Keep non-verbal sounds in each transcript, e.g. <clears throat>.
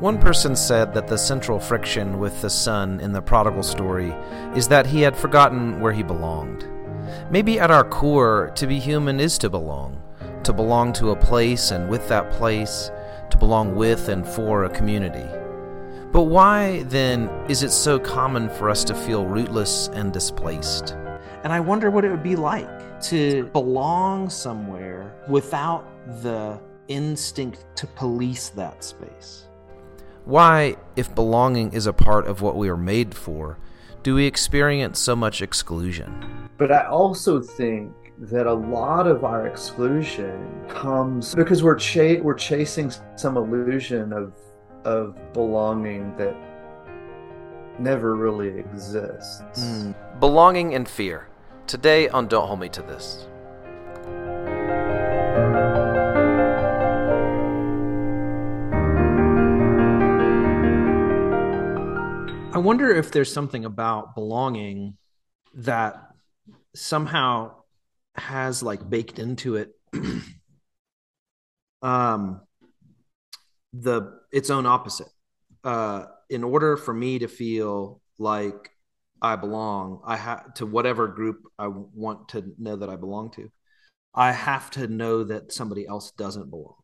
One person said that the central friction with the son in the prodigal story is that he had forgotten where he belonged. Maybe at our core, to be human is to belong, to belong to a place and with that place, to belong with and for a community. But why, then, is it so common for us to feel rootless and displaced? And I wonder what it would be like to belong somewhere without the instinct to police that space. Why, if belonging is a part of what we are made for, do we experience so much exclusion? But I also think that a lot of our exclusion comes because we're cha- we're chasing some illusion of of belonging that never really exists. Mm. Belonging and fear. Today on Don't Hold Me to This. I wonder if there's something about belonging that somehow has like baked into it. <clears throat> Um the its own opposite. Uh in order for me to feel like i belong i have to whatever group i want to know that i belong to i have to know that somebody else doesn't belong.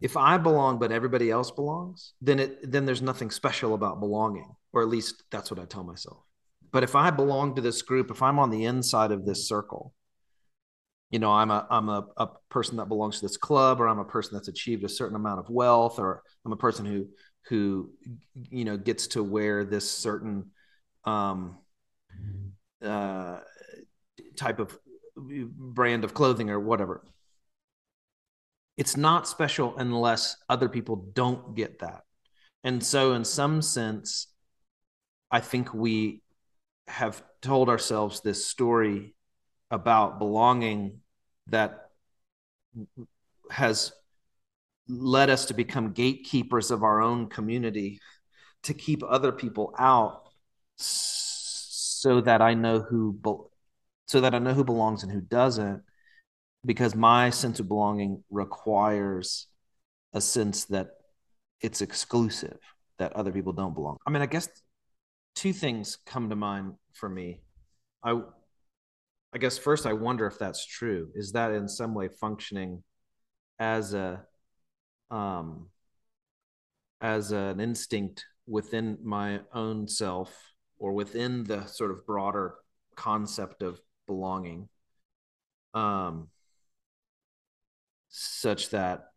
If i belong but everybody else belongs then it then there's nothing special about belonging or at least that's what i tell myself. But if i belong to this group if i'm on the inside of this circle you know i'm a i'm a, a person that belongs to this club or i'm a person that's achieved a certain amount of wealth or i'm a person who who you know gets to wear this certain um uh type of brand of clothing or whatever. It's not special unless other people don't get that. And so in some sense i think we have told ourselves this story about belonging that has led us to become gatekeepers of our own community to keep other people out so that I know who be- so that I know who belongs and who doesn't because my sense of belonging requires a sense that it's exclusive that other people don't belong. I mean, I guess two things come to mind for me. I I guess first I wonder if that's true. Is that in some way functioning as a um as an instinct within my own self or within the sort of broader concept of belonging um such that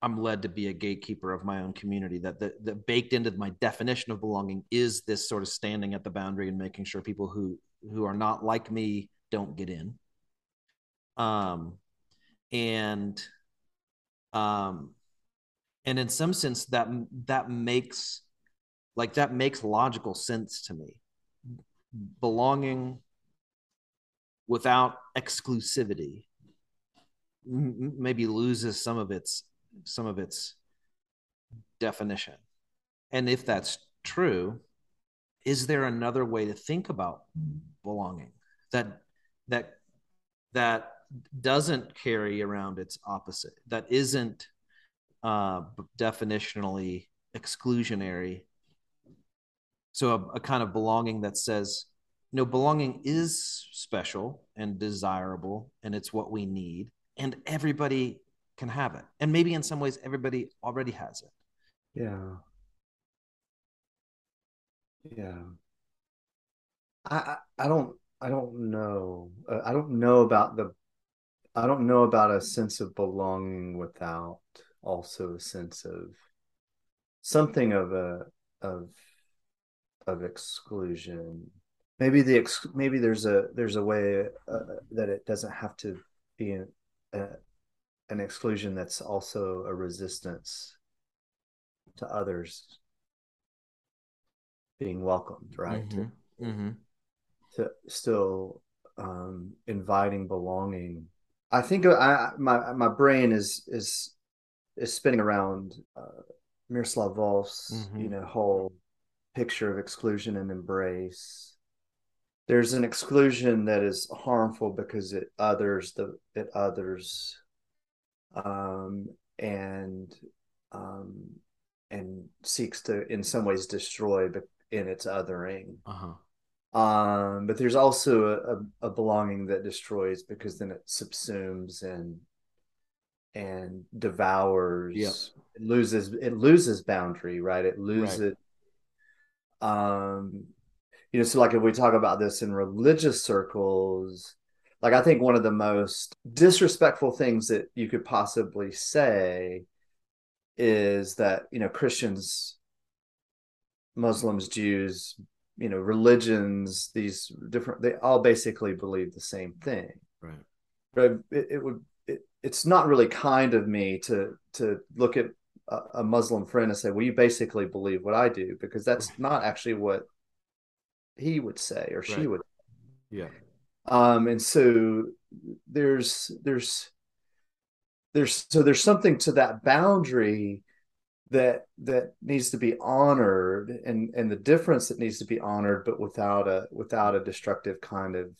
I'm led to be a gatekeeper of my own community. That the, the baked into my definition of belonging is this sort of standing at the boundary and making sure people who who are not like me don't get in. Um, and um, and in some sense that that makes like that makes logical sense to me. Belonging without exclusivity maybe loses some of its some of its definition. And if that's true, is there another way to think about belonging that that that doesn't carry around its opposite, that isn't uh, definitionally exclusionary? So a, a kind of belonging that says, you know, belonging is special and desirable, and it's what we need, and everybody can have it. And maybe in some ways, everybody already has it. Yeah. Yeah. I I don't I don't know. Uh, I don't know about the I don't know about a sense of belonging without also a sense of something of a of of exclusion. Maybe the ex, maybe there's a there's a way uh, that it doesn't have to be uh, an exclusion that's also a resistance to others being welcomed, right? Mm-hmm. Mm-hmm. To still um, inviting belonging. I think I my my brain is is is spinning around uh, Miroslav Volf's mm-hmm. you know whole picture of exclusion and embrace. There's an exclusion that is harmful because it others the it others, um, and um, and seeks to in some ways destroy but in its othering Uh-huh. um but there's also a, a belonging that destroys because then it subsumes and and devours Yeah. it loses it loses boundary right it loses um you know so like if we talk about this in religious circles like i think one of the most disrespectful things that you could possibly say is that you know christians muslims jews you know religions these different they all basically believe the same thing Right. but it, it would it, it's not really kind of me to to look at a, a muslim friend and say well you basically believe what i do because that's not actually what he would say or she would Yeah. Um and so there's there's there's so there's something to that boundary that that needs to be honored and and the difference that needs to be honored but without a without a destructive kind of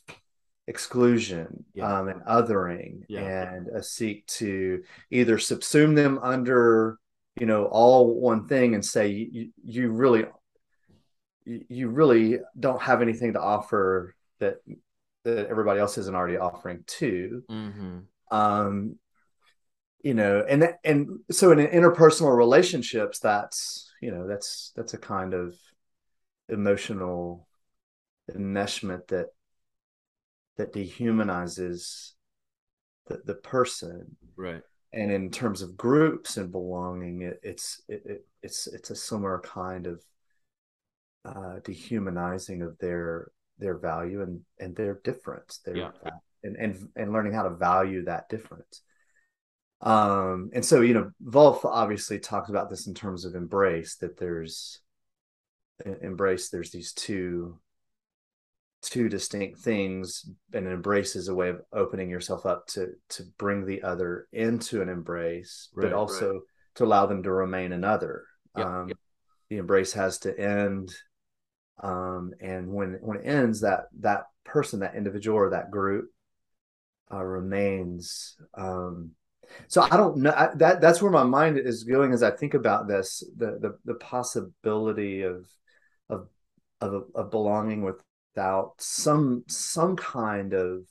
exclusion Yeah. um and othering Yeah. and a seek to either subsume them under you know all one thing and say you, you really you you really don't have anything to offer that that everybody else isn't already offering too Mm-hmm. um you know and that, and so in interpersonal relationships that's you know that's that's a kind of emotional enmeshment that that dehumanizes the, the person Right. and in terms of groups and belonging it, it's it, it, it's it's a similar kind of uh dehumanizing of their their value and and their difference. Their Yeah. and and and learning how to value that difference. Um and so you know Volf obviously talks about this in terms of embrace that there's embrace there's these two two distinct things and an embrace is a way of opening yourself up to to bring the other into an embrace Right, but also to allow them to remain another. Yeah, um the embrace has to end um and when when it ends that that person that individual or that group uh, remains um so i don't know I, that that's where my mind is going as i think about this the the, the possibility of of of, of belonging without some some kind of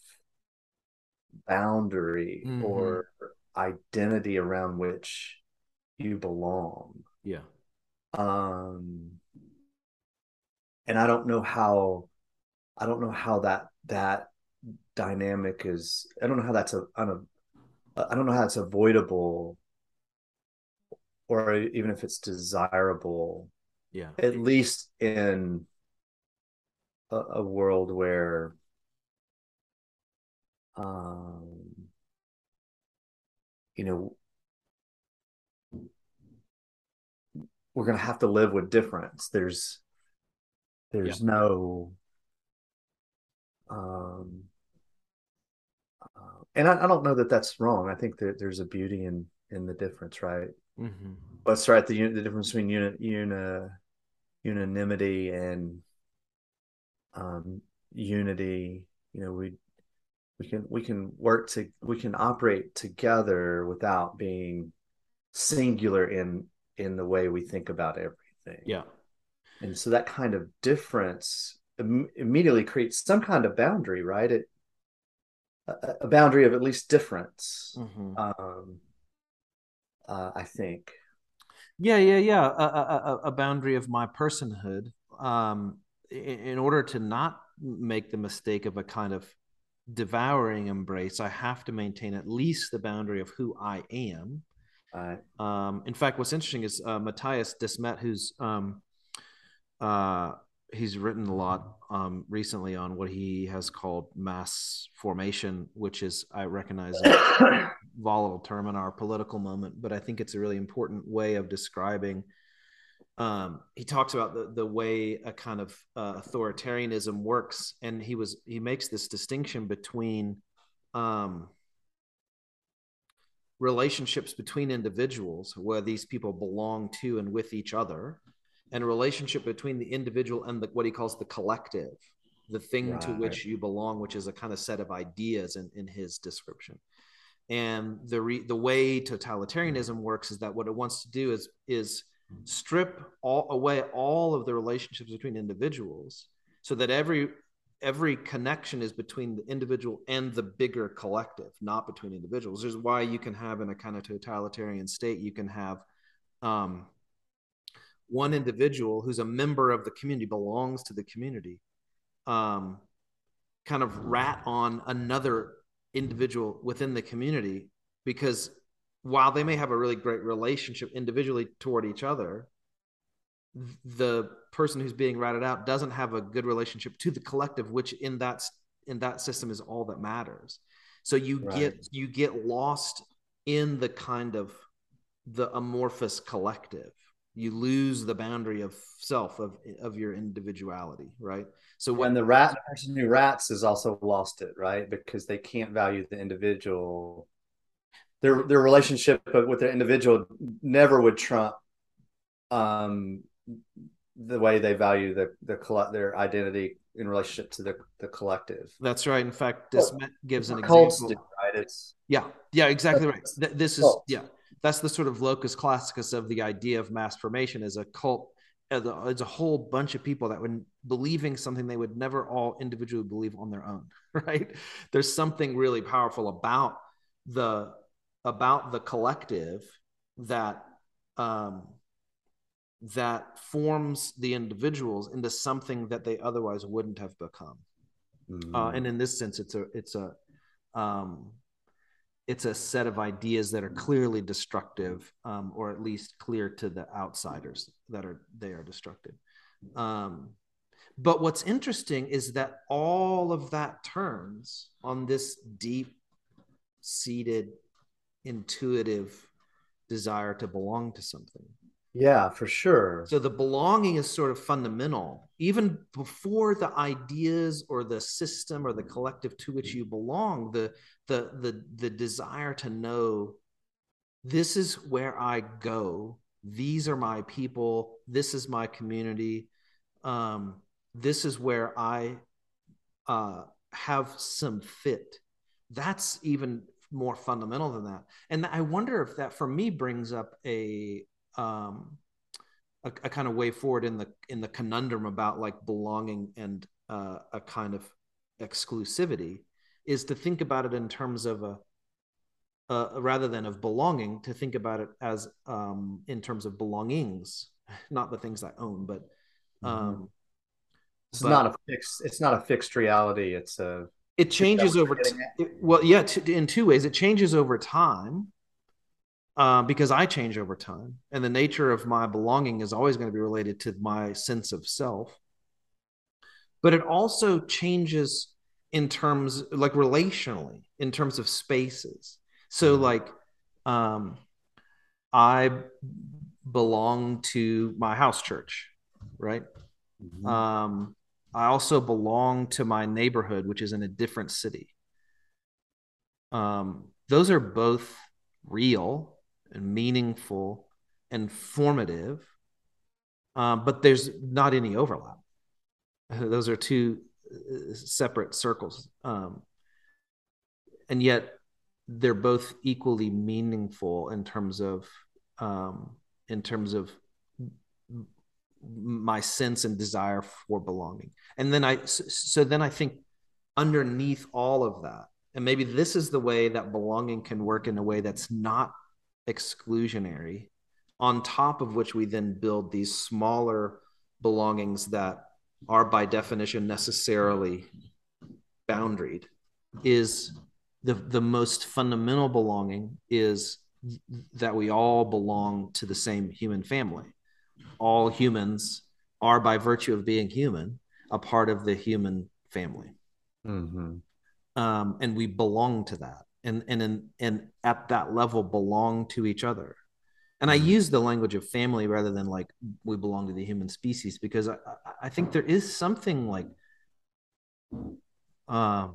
boundary Mhm. or identity around which you belong Yeah. um and i don't know how i don't know how that that dynamic is i don't know how that's a un, i don't know how it's avoidable or even if it's desirable Yeah. at least in a, a world where um you know we're going to have to live with difference there's there's no um uh, and I, I don't know that that's wrong. I think that there's a beauty in in the difference right? Mm-hmm. let's right the the difference between uni, uni, unanimity and um unity. You know we we can we can work to we can operate together without being singular in in the way we think about everything. Yeah. And so that kind of difference Im- immediately creates some kind of boundary right it a, a boundary of at least difference Mm-hmm. um uh, i think Yeah, yeah, yeah. A, a, a- boundary of my personhood. Um, in, in order to not make the mistake of a kind of devouring embrace, I have to maintain at least the boundary of who I am. uh, Um, in fact, what's interesting is uh, Mattias Desmet, who's um, uh, he's written a lot um, recently on what he has called mass formation, which is I recognize a <coughs> volatile term in our political moment, but I think it's a really important way of describing. Um, he talks about the the way a kind of uh, authoritarianism works, and he was he makes this distinction between um, relationships between individuals where these people belong to and with each other and relationship between the individual and the, what he calls the collective the thing to which you belong which is a kind of set of ideas in, in his description. And the re, the way totalitarianism works is that what it wants to do is is strip all away all of the relationships between individuals so that every every connection is between the individual and the bigger collective not between individuals. There's why you can have in a kind of totalitarian state you can have um, one individual who's a member of the community belongs to the community um, kind of rat on another individual within the community because while they may have a really great relationship individually toward each other the person who's being ratted out doesn't have a good relationship to the collective which in that in that system is all that matters so you right. get you get lost in the kind of the amorphous collective you lose the boundary of self of of your individuality right so when the rat the person who rats has also lost it right because they can't value the individual their their relationship with their individual never would trump um the way they value the the collect their identity in relationship to the the collective. That's right. In fact, this well, gives an example. Do, right? It's yeah, yeah, exactly right. This is yeah, that's the sort of locus classicus of the idea of mass formation as a cult. As a, whole bunch of people that would believing something they would never all individually believe on their own, <laughs> right? There's something really powerful about the about the collective that um, that forms the individuals into something that they otherwise wouldn't have become. Mm-hmm. Uh, and in this sense, it's a it's a um, it's a set of ideas that are clearly destructive, um, or at least clear to the outsiders that are they are destructive. Um, but what's interesting is that all of that turns on this deep seated intuitive desire to belong to something. Yeah, for sure. So the belonging is sort of fundamental, even before the ideas or the system or the collective to which you belong. The the the the desire to know this is where I go. These are my people. This is my community. Um, this is where I uh, have some fit. That's even more fundamental than that. And I wonder if that for me brings up a um a, a kind of way forward in the in the conundrum about like belonging and uh, a kind of exclusivity is to think about it in terms of a uh, rather than of belonging to think about it as um, in terms of belongings <laughs> not the things i own but mm-hmm. um, it's but, not a fixed it's not a fixed reality it's a it changes over t- it, well yeah t- in two ways it changes over time uh, because i change over time and the nature of my belonging is always going to be related to my sense of self but it also changes in terms like relationally in terms of spaces so mm-hmm. like um i belong to my house church right mm-hmm. um I also belong to my neighborhood, which is in a different city. Um, those are both real and meaningful and formative, um, but there's not any overlap. Those are two uh, separate circles. Um, and yet they're both equally meaningful in terms of um, in terms of my sense and desire for belonging and then i so then i think underneath all of that and maybe this is the way that belonging can work in a way that's not exclusionary on top of which we then build these smaller belongings that are by definition necessarily boundaried is the the most fundamental belonging is that we all belong to the same human family all humans are, by virtue of being human, a part of the human family. Mm-hmm. Um, and we belong to that. And, and, in, and at that level, belong to each other. And I mm-hmm. use the language of family rather than like we belong to the human species because I, I think there is something like uh,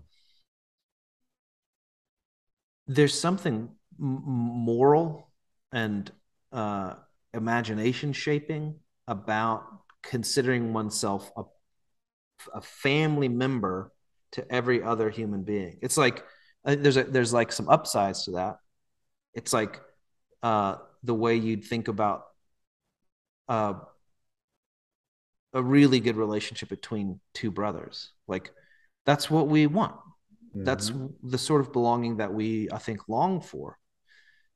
there's something m- moral and uh, imagination shaping about considering oneself a, a family member to every other human being. It's like uh, there's a, there's like some upsides to that. It's like uh, the way you'd think about uh, a really good relationship between two brothers. Like that's what we want. Mm-hmm. That's the sort of belonging that we, I think, long for.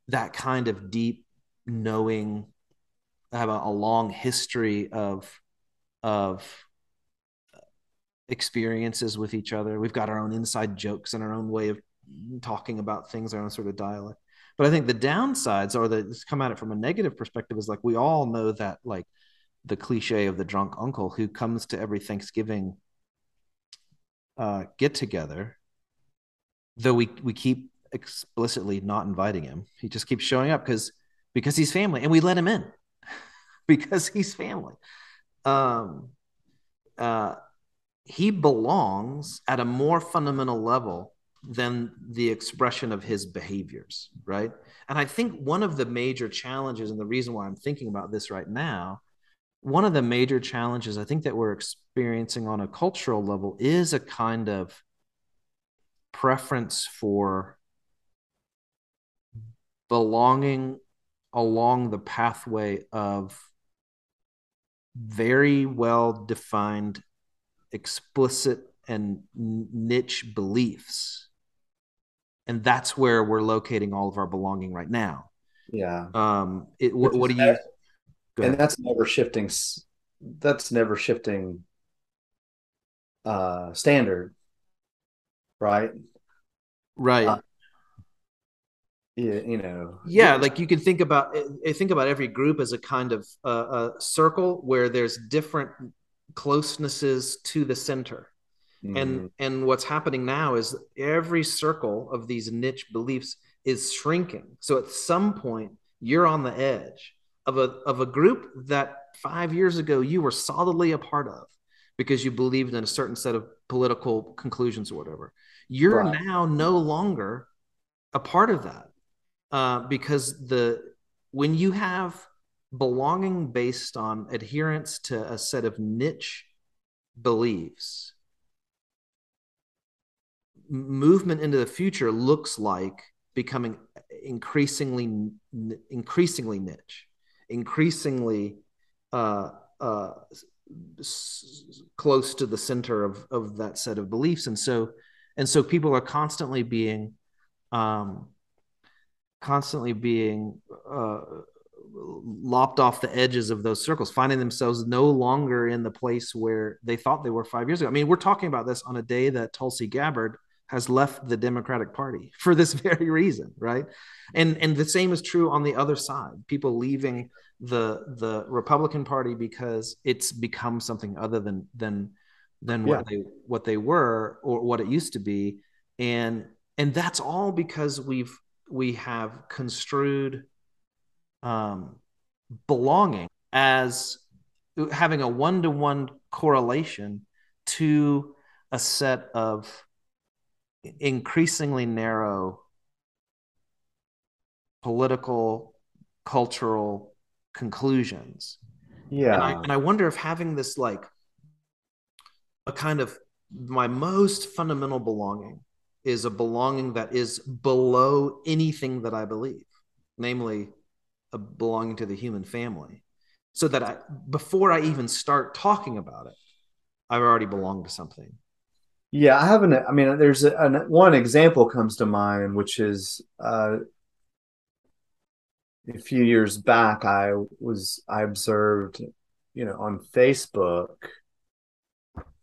That kind of deep knowing, have a, a long history of of experiences with each other. We've got our own inside jokes and our own way of talking about things, our own sort of dialect. But I think the downsides, or the come at it from a negative perspective, is like we all know that like the cliche of the drunk uncle who comes to every Thanksgiving uh, get together, though we we keep explicitly not inviting him. He just keeps showing up because because he's family, and we let him in <laughs> because he's family. Um, uh, he belongs at a more fundamental level than the expression of his behaviors, right? And I think one of the major challenges, and the reason why I'm thinking about this right now, one of the major challenges I think that we're experiencing on a cultural level is a kind of preference for belonging along the pathway of very well defined, explicit, and niche beliefs. And that's where we're locating all of our belonging right now. Yeah. Um, it, what, what do you? and that's never shifting that's never shifting uh standard right right uh, yeah you know yeah like you can think about eh, think about every group as a kind of uh, a circle where there's different closenesses to the center mm-hmm. and and what's happening now is every circle of these niche beliefs is shrinking so at some point you're on the edge of a of a group that five years ago you were solidly a part of because you believed in a certain set of political conclusions or whatever. You're right. now no longer a part of that uh, because the when you have belonging based on adherence to a set of niche beliefs movement into the future looks like becoming increasingly increasingly niche increasingly uh, uh, s- close to the center of, of that set of beliefs. And so, and so people are constantly being, um, constantly being uh, lopped off the edges of those circles, finding themselves no longer in the place where they thought they were five years ago. I mean, we're talking about this on a day that Tulsi Gabbard has left the Democratic Party <laughs> for this very reason, right? And and the same is true on the other side. People leaving the the Republican Party because it's become something other than than than yeah. what they what they were or what it used to be, and and that's all because we've we have construed um, belonging as having a one to one correlation to a set of increasingly narrow political, cultural conclusions. Yeah. And I, and I wonder if having this like a kind of my most fundamental belonging is a belonging that is below anything that I believe, namely a belonging to the human family. So that I, before I even start talking about it, I've already belonged to something. Yeah, I haven't. I mean, there's a, an, one example comes to mind, which is uh, a few years back. I was I observed, you know, on Facebook,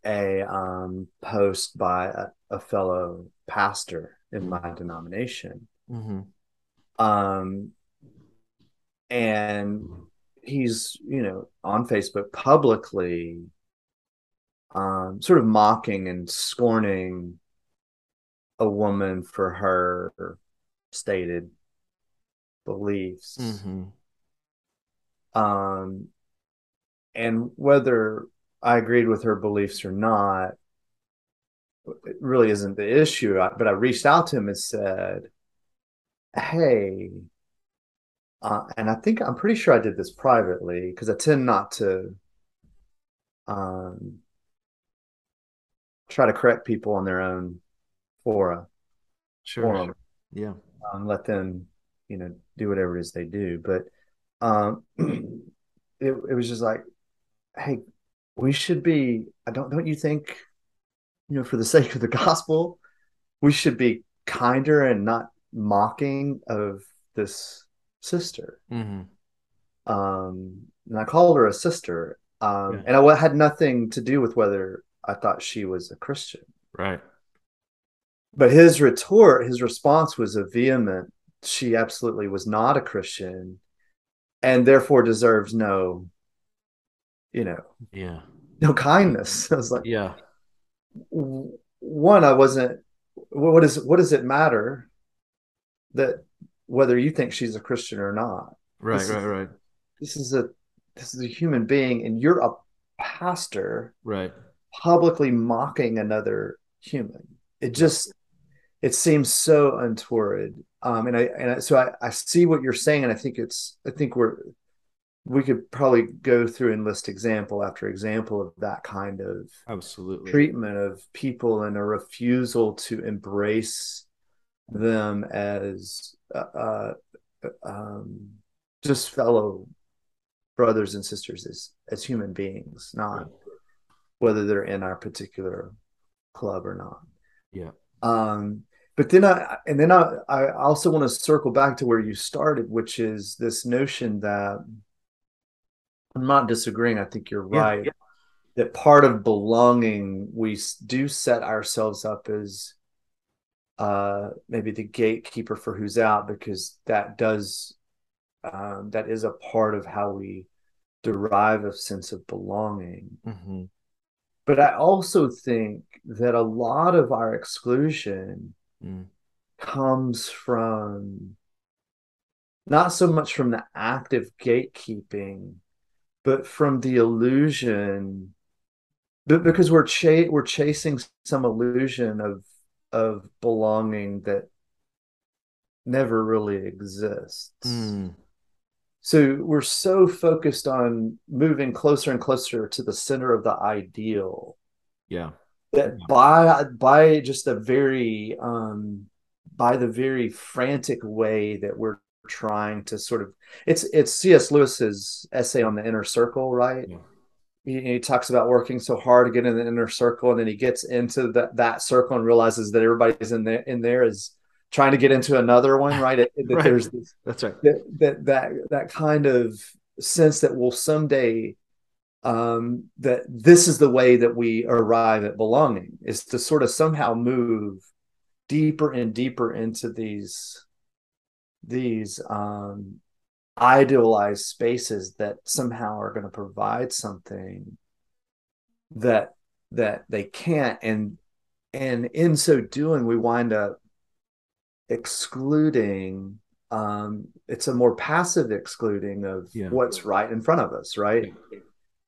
a um, post by a, a, fellow pastor in my denomination, mm-hmm. um, and he's you know on Facebook publicly um, sort of mocking and scorning a woman for her stated beliefs. Mm-hmm. Um, and whether I agreed with her beliefs or not, it really isn't the issue. But I reached out to him and said, Hey, uh, and I think I'm pretty sure I did this privately because I tend not to um, try to correct people on their own fora. Sure. Forum, yeah. Um, let them, you know, do whatever it is they do. But um, <clears throat> it, it was just like, hey, we should be. I don't don't you think, you know, for the <laughs> sake of the gospel, we should be kinder and not mocking of this sister. Mm-hmm. Um, and I called her a sister. Um, Yeah. and I had nothing to do with whether I thought she was a Christian. Right. But his retort, his response was a vehement, she absolutely was not a Christian and therefore deserves no, you know, Yeah. no kindness. <laughs> I was like, Yeah. one, I wasn't, what is, what does it matter that whether you think she's a Christian or not? Right. This Right. is- Right. This is a, this is a human being and you're a pastor Right. Publicly mocking another human. It just it seems so untoward. Um, and I and I, so I, I see what you're saying, and I think it's I think we're we could probably go through and list example after example of that kind of Absolutely. treatment of people and a refusal to embrace them as uh, uh, um, just fellow brothers and sisters as as human beings, not. Whether they're in our particular club or not. Yeah. Um, but then I and then I I also want to circle back to where you started, which is this notion that I'm not disagreeing. I think you're Yeah, right. That part of belonging, we do set ourselves up as uh maybe the gatekeeper for who's out because that does um that is a part of how we derive a sense of belonging Mm-hmm. But I also think that a lot of our exclusion Mm. comes from not so much from the active gatekeeping, but from the illusion, but because we're cha- we're chasing some illusion of of belonging that never really exists. Mm. So we're so focused on moving closer and closer to the center of the ideal Yeah. that by by just a very um by the very frantic way that we're trying to sort of it's it's C.S. Lewis's essay on the inner circle, right? Yeah. He, he talks about working so hard to get in the inner circle, and then he gets into that that circle and realizes that everybody's in there in there is trying to get into another one, right? It- that <laughs> Right. there's this That's right. that that that that kind of sense that will someday um that this is the way that we arrive at belonging is to sort of somehow move deeper and deeper into these these um idealized spaces that somehow are going to provide something that that they can't and and in so doing we wind up excluding um it's a more passive excluding of Yeah. what's right in front of us right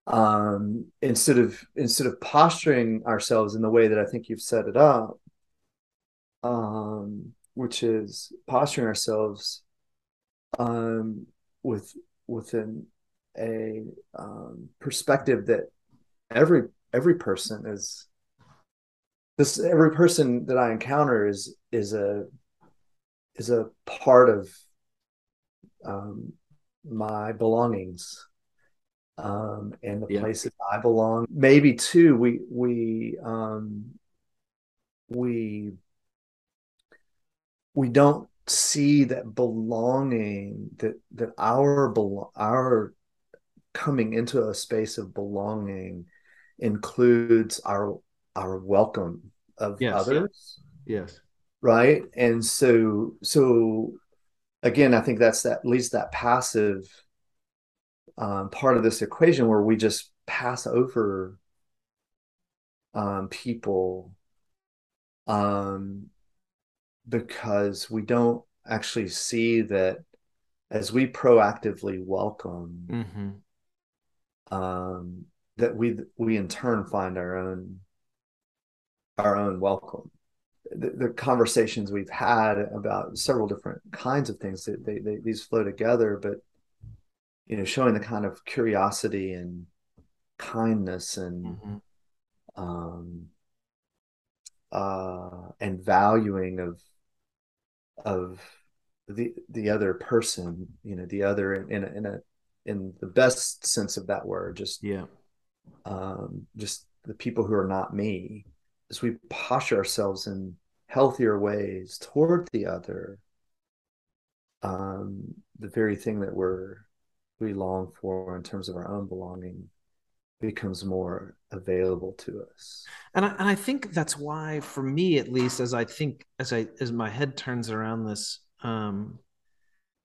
um instead of instead of posturing ourselves in the way that i think you've set it up um which is posturing ourselves um with within a um perspective that every every person is this every person that i encounter is is a is a part of um my belongings um and the Yeah. places i belong maybe too we we um we we don't see that belonging that that our belo- our coming into a space of belonging includes our our welcome of Yes. others Yes. Right and so so again i think that's that at least that passive um, part of this equation where we just pass over um, people um, because we don't actually see that as we proactively welcome Mm-hmm. um, that we we in turn find our own our own welcome. The, the conversations we've had about several different kinds of things that they, they these flow together, but you know, showing the kind of curiosity and kindness and Mm-hmm. um, uh, and valuing of of the the other person, you know, the other in, in a in a in the best sense of that word, just yeah, um, just the people who are not me, as we posture ourselves in healthier ways toward the other, um, the very thing that we're we long for in terms of our own belonging becomes more available to us. And I, and I think that's why, for me at least, as I think as I as my head turns around this, um,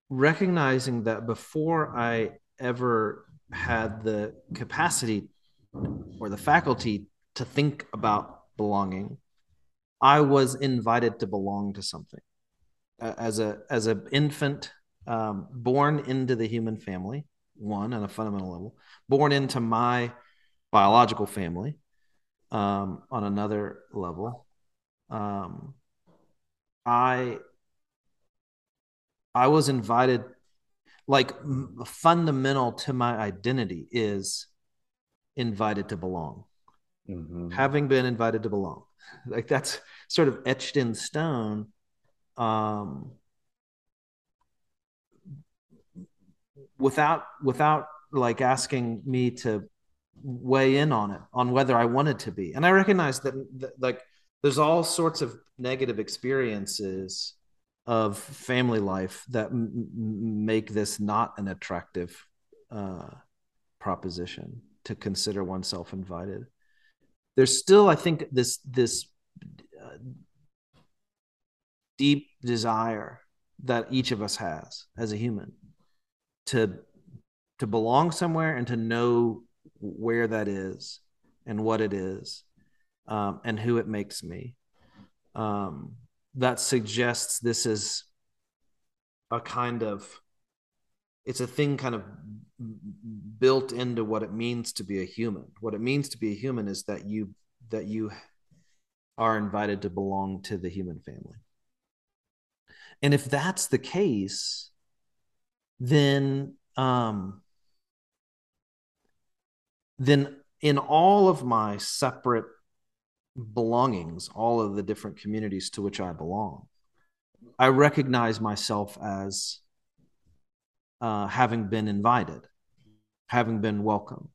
recognizing that before I ever had the capacity or the faculty to think about belonging, I was invited to belong to something. As a as an infant, um, born into the human family, one on a fundamental level, born into my biological family um, on another level. Um, I I was invited, like fundamental to my identity is invited to belong. Mm-hmm. Having been invited to belong, like that's sort of etched in stone. Um, without without like asking me to weigh in on it on whether I wanted to be. And I recognize that, that like there's all sorts of negative experiences of family life that m- make this not an attractive uh, proposition to consider oneself invited. There's still, I think, this this uh, deep desire that each of us has as a human to to belong somewhere and to know where that is and what it is um, and who it makes me. Um, that suggests this is a kind of it's a thing kind of built into what it means to be a human. What it means to be a human is that you that you are invited to belong to the human family. And if that's the case then um then in all of my separate belongings, all of the different communities to which I belong, I recognize myself as uh, having been invited, having been welcomed.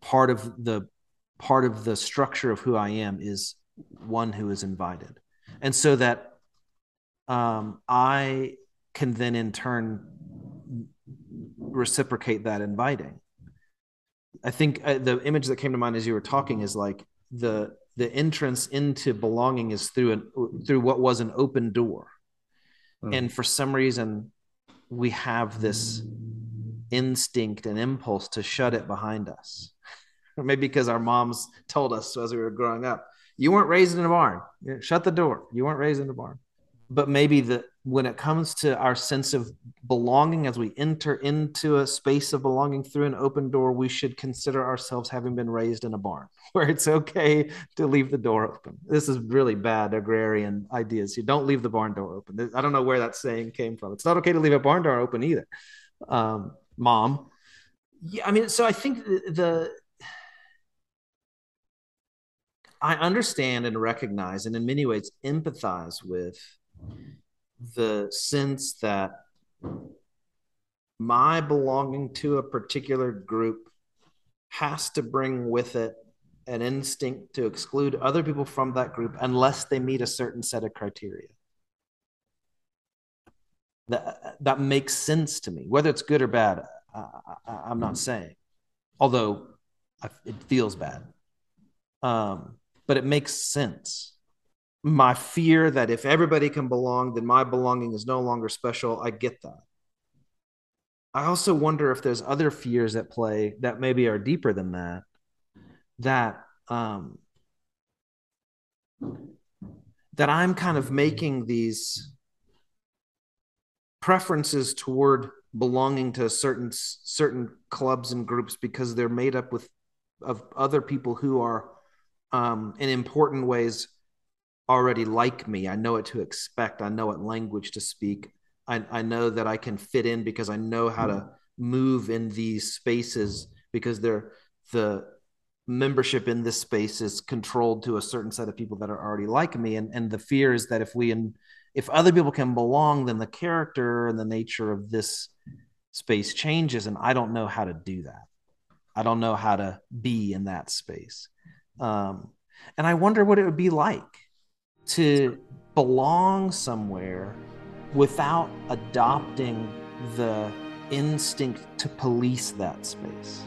Part of the part of the structure of who I am is one who is invited, and so that um, I can then in turn reciprocate that inviting. I think uh, the image that came to mind as you were talking is like the the entrance into belonging is through an through what was an open door, mm. and for some reason we have this instinct and impulse to shut it behind us, maybe because our moms told us as we were growing up, "You weren't raised in a barn. Shut the door. You weren't raised in a barn." But maybe the when it comes to our sense of belonging as we enter into a space of belonging through an open door we should consider ourselves having been raised in a barn <laughs> where it's okay to leave the door open this is really bad agrarian ideas you don't leave the barn door open i don't know where that saying came from it's not okay to leave a barn door open either um, mom yeah i mean so i think the, the i understand and recognize and in many ways empathize with the sense that my belonging to a particular group has to bring with it an instinct to exclude other people from that group unless they meet a certain set of criteria. That, that makes sense to me. Whether it's good or bad, I, am not saying, although I, it feels bad. Um, but it makes sense my fear that if everybody can belong, then my belonging is no longer special. I get that. I also wonder if there's other fears at play that maybe are deeper than that. That um, that I'm kind of making these preferences toward belonging to certain certain clubs and groups because they're made up with of other people who are um, in important ways already like me. I know what to expect. I know what language to speak. I, I know that I can fit in because I know how to move in these spaces because they're the membership in this space is controlled to a certain set of people that are already like me. And, and the fear is that if we, in, if other people can belong, then the character and the nature of this space changes and i don't know how to do that. I don't know how to be in that space. Um, and i wonder what it would be like to belong somewhere without adopting the instinct to police that space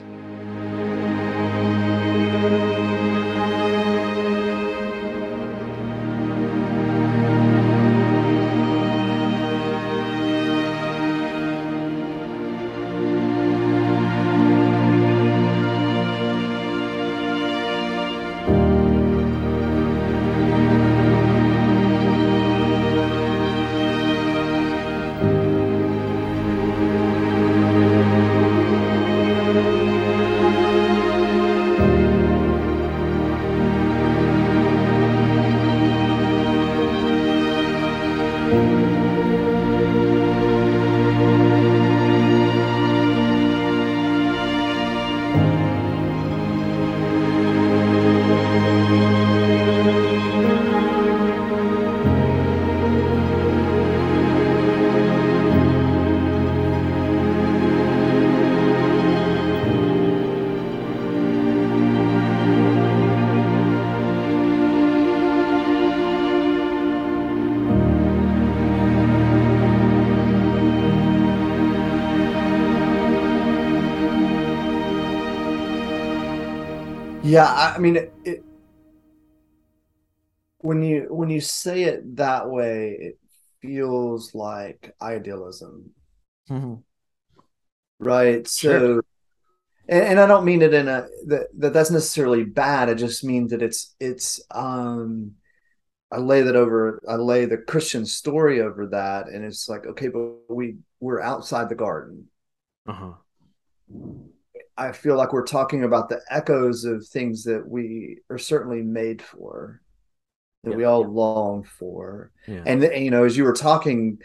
Yeah, I, mean, it, it, when you when you say it that way, it feels like idealism, mm-hmm. right? Sure. So, and, and I don't mean it in a that, that that's necessarily bad. I just mean that it's it's um I lay that over I lay the Christian story over that and it's like okay but we we're outside the garden. Uh-huh. I feel like we're talking about the echoes of things that we are certainly made for, that Yeah. we all long for. Yeah. And, and, you know, as you were talking,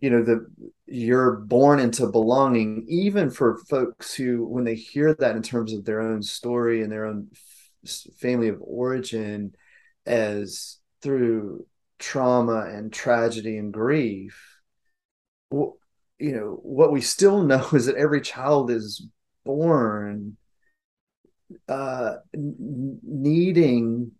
you know, the you're born into belonging, even for folks who, when they hear that in terms of their own story and their own f- family of origin, as through trauma and tragedy and grief, wh- you know, what we still know <laughs> is that every child is born uh n- needing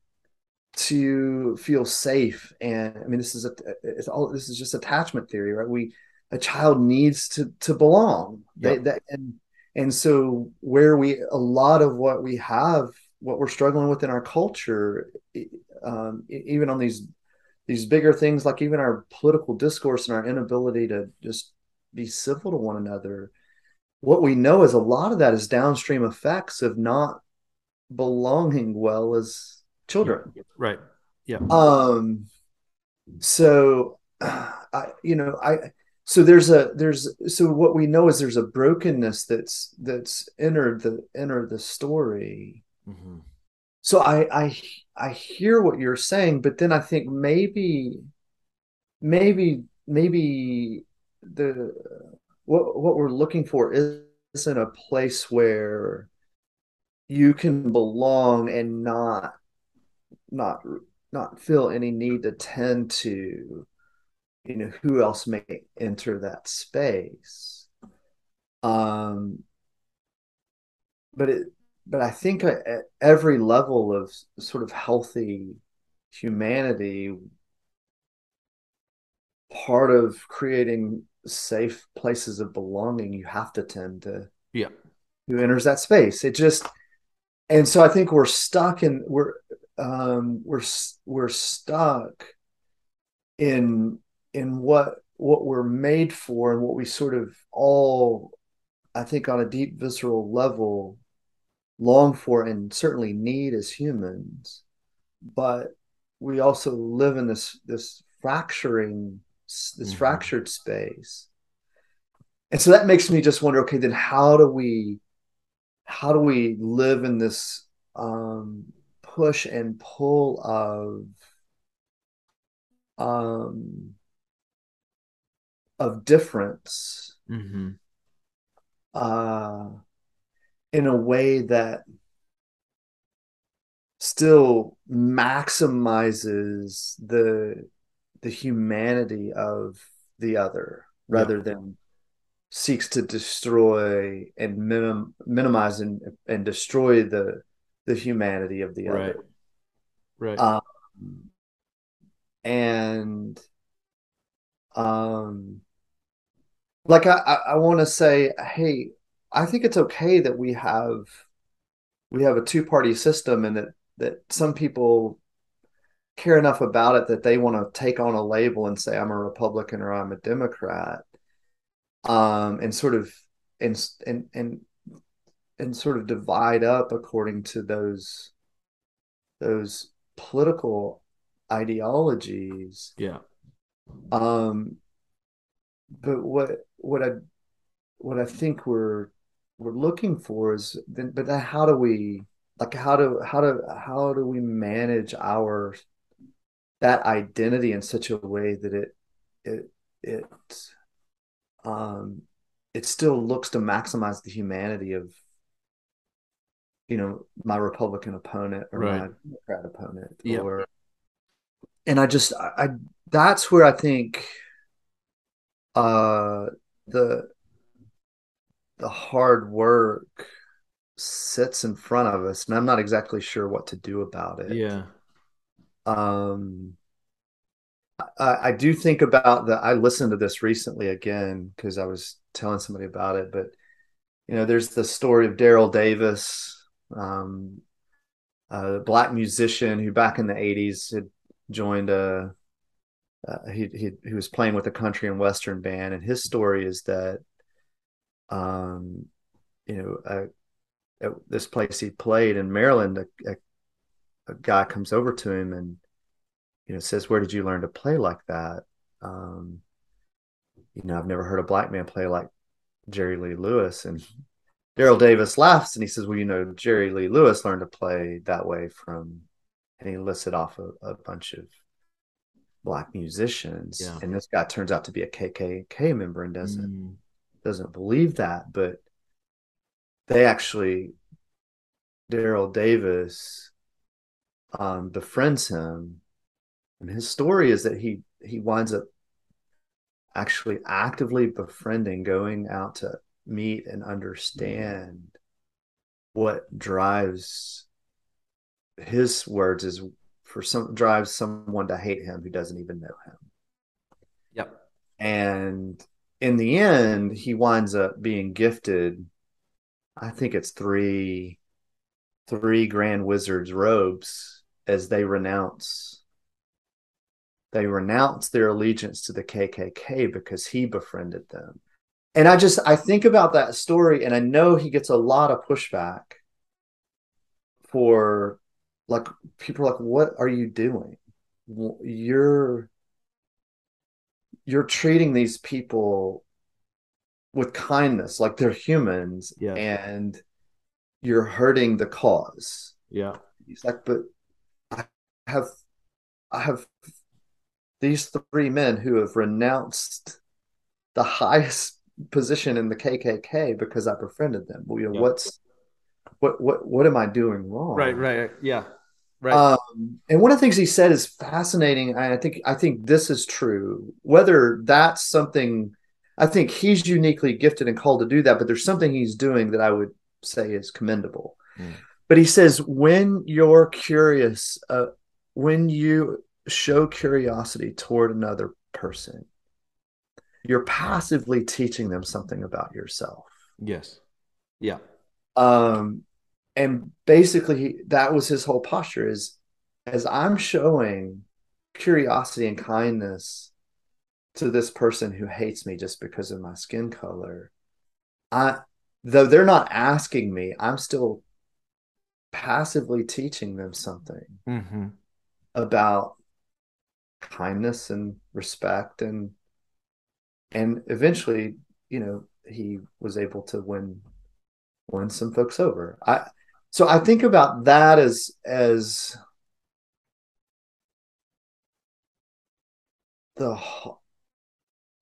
to feel safe. And i mean this is a it's all this is just attachment theory right? We a child needs to to belong. They Yep. that and and so where we a lot of what we have what we're struggling with in our culture um even on these these bigger things like even our political discourse and our inability to just be civil to one another what we know is a lot of that is downstream effects of not belonging well as children Right. Yeah. um so i you know i so there's a there's so what we know is there's a brokenness that's that's entered the entered the story Mhm. so i i i hear what you're saying but then i think maybe maybe maybe the what what we're looking for is isn't a place where you can belong and not not not feel any need to tend to you know who else may enter that space. Um but it but i think at every level of sort of healthy humanity part of creating safe places of belonging you have to tend to Yeah. who enters that space it just and so i think we're stuck in we're um we're we're stuck in in what what we're made for and what we sort of all i think on a deep visceral level long for and certainly need as humans but we also live in this this fracturing this Mhm. fractured space and so that makes me just wonder okay then how do we how do we live in this um push and pull of um of difference Mm-hmm. uh in a way that still maximizes the the humanity of the other rather than seeks to destroy and minim, minimize and, and destroy the the humanity of the right. other. Right. Um, and um like I, I, I want to say, hey, I think it's okay that we have we have a two party system and that that some people care enough about it that they want to take on a label and say I'm a Republican or I'm a Democrat, um, and sort of and and and and sort of divide up according to those those political ideologies. Yeah. Um, but what what I what I think we're we're looking for is then but then how do we like how do how do how do we manage our that identity in such a way that it it it um it still looks to maximize the humanity of you know my republican opponent or Right. my democrat opponent Yep. or and i just I, I that's where i think uh the the hard work sits in front of us and i'm not exactly sure what to do about it Yeah. Um I, I do think about that i listened to this recently again because i was telling somebody about it but you know there's the story of daryl davis um a black musician who back in the 80s had joined a uh, he, he he was playing with a country and western band and his story is that um you know uh, at this place he played in maryland a, a, a guy comes over to him and you know says where did you learn to play like that um you know i've never heard a black man play like jerry lee lewis and daryl davis laughs and he says well you know jerry lee lewis learned to play that way from and he listed off a, a bunch of black musicians Yeah. and this guy turns out to be a kkk member and doesn't Mm. doesn't believe that, but they actually Daryl Davis um, befriends him, and his story is that he he winds up actually actively befriending, going out to meet and understand what drives his words is for some drives someone to hate him who doesn't even know him Yep. and in the end he winds up being gifted i think it's three three grand wizards robes as they renounce they renounce their allegiance to the kkk because he befriended them and i just i think about that story and i know he gets a lot of pushback for like people are like what are you doing you're you're treating these people with kindness like they're humans Yeah. and you're hurting the cause Yeah. he's like but i have i have these three men who have renounced the highest position in the kkk because i befriended them well, you know, Yeah. what's what what what am i doing wrong Right. Right. Yeah. Right. um, and one of the things he said is fascinating. I think I think this is true. Whether that's something, I think he's uniquely gifted and called to do that. But there's something he's doing that I would say is commendable. Mm. But he says when you're curious, uh, when you show curiosity toward another person, you're passively teaching them something about yourself yes. Yeah. um and basically that was his whole posture is as i'm showing curiosity and kindness to this person who hates me just because of my skin color i though they're not asking me i'm still passively teaching them something Mm-hmm. about kindness and respect and and eventually you know he was able to win win some folks over i so i think about that as as the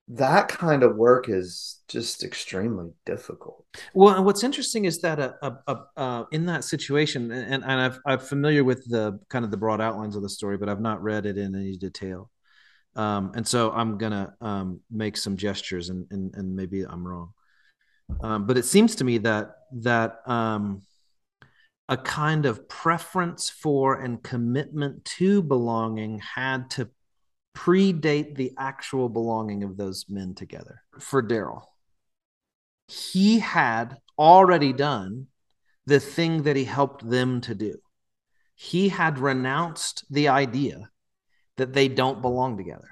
that kind of work is just extremely difficult Well, and what's interesting is that uh, uh, uh, in that situation, and, and I've, I'm familiar with the kind of the broad outlines of the story, but I've not read it in any detail. Um, and so I'm gonna um, make some gestures, and, and and maybe I'm wrong. Um, but it seems to me that that um, a kind of preference for and commitment to belonging had to predate the actual belonging of those men together. For Daryl, he had already done the thing that he helped them to do. He had renounced the idea that they don't belong together.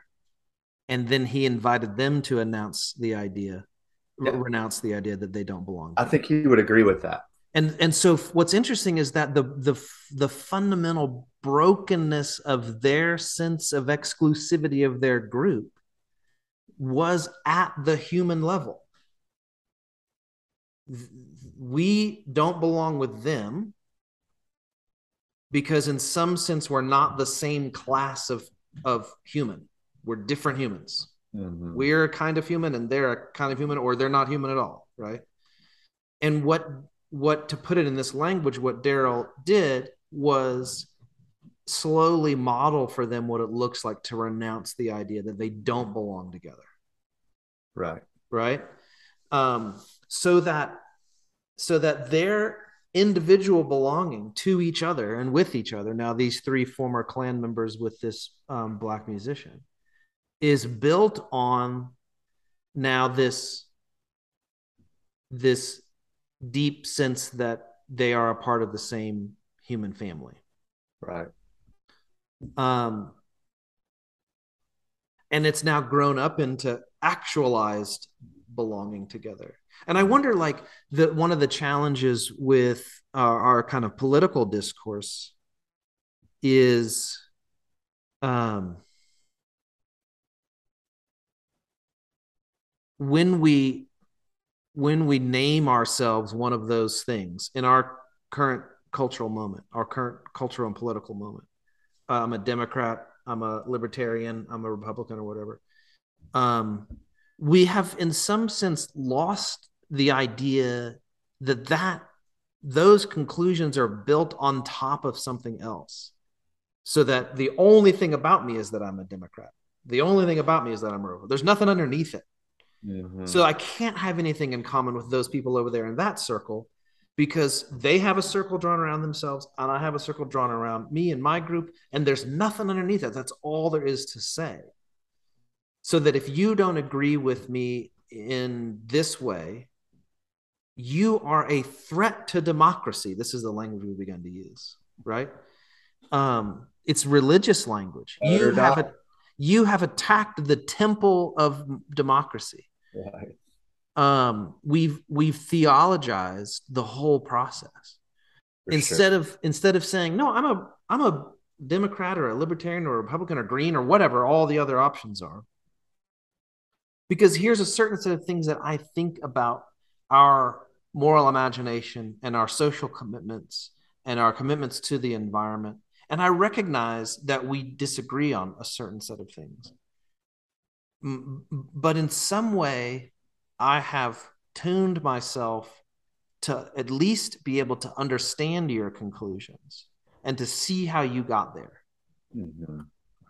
And then he invited them to announce the idea, yeah. renounce the idea that they don't belong. I think he would agree with that. And and so what's interesting is that the the the fundamental brokenness of their sense of exclusivity of their group was at the human level. We don't belong with them because in some sense we're not the same class of of human we're different humans mm-hmm. we're a kind of human and they're a kind of human or they're not human at all right and what what to put it in this language what daryl did was slowly model for them what it looks like to renounce the idea that they don't belong together right right um so that so that their individual belonging to each other and with each other. Now, these three former Klan members with this um, black musician is built on now this this deep sense that they are a part of the same human family. Right. Um, and it's now grown up into actualized belonging together and i wonder like that one of the challenges with our, our, kind of political discourse is um when we when we name ourselves one of those things in our current cultural moment our current cultural and political moment. Uh, i'm a democrat i'm a libertarian i'm a republican or whatever. Um we have in some sense lost the idea that that those conclusions are built on top of something else. So that the only thing about me is that i'm a democrat. The only thing about me is that i'm a Republican. there's nothing underneath it mm-hmm. so i can't have anything in common with those people over there in that circle because they have a circle drawn around themselves and i have a circle drawn around me and my group and there's nothing underneath that. that's all there is to say so that if you don't agree with me in this way, you are a threat to democracy. This is the language we've begun to use, right? Um, it's religious language. You have, you have attacked the temple of democracy. Right. Um, we've we've theologized the whole process For instead sure. of instead of saying no, I'm a I'm a Democrat or a Libertarian or a Republican or Green or whatever all the other options are because here's a certain set of things that I think about our moral imagination and our social commitments and our commitments to the environment. And I recognize that we disagree on a certain set of things. But in some way, I have tuned myself to at least be able to understand your conclusions and to see how you got there. Mm-hmm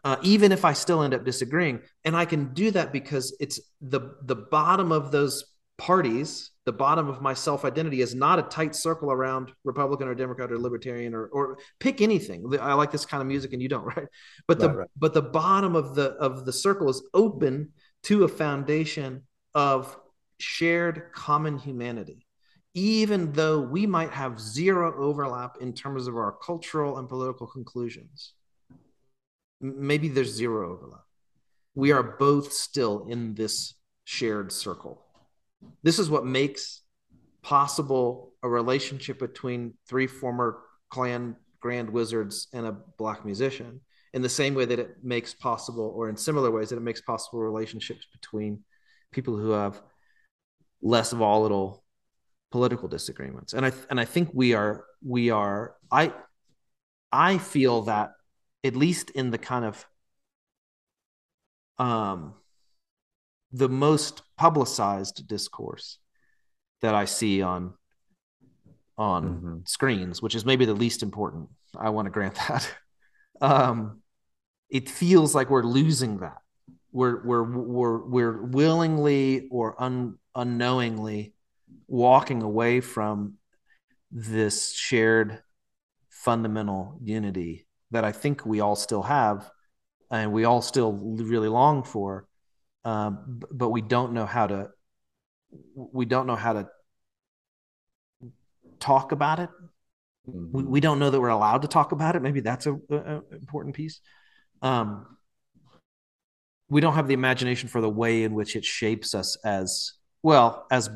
uh, even if I still end up disagreeing. And I can do that because it's the the bottom of those parties, the bottom of my self identity is not a tight circle around Republican or Democrat or Libertarian or or pick anything. I like this kind of music and you don't, <laughs> right? But the right, right. but the bottom of the of the circle is open to a foundation of shared common humanity even though we might have zero overlap in terms of our cultural and political conclusions maybe there's zero overlap. We are both still in this shared circle. This is what makes possible a relationship between three former Klan grand wizards and a black musician in the same way that it makes possible or in similar ways that it makes possible relationships between people who have less volatile political disagreements. And i and i think we are we are i i feel that at least in the kind of um, the most publicized discourse that I see on on mm-hmm. screens, which is maybe the least important. I want to grant <laughs> that. um, it feels like we're losing that. We're we're we're we're willingly or un, unknowingly walking away from this shared fundamental unity that I think we all still have and we all still really long for, um, but we don't know how to we don't know how to talk about it. Mm-hmm. We, we don't know that we're allowed to talk about it. Maybe that's a, a important piece. Um, we don't have the imagination for the way in which it shapes us as well as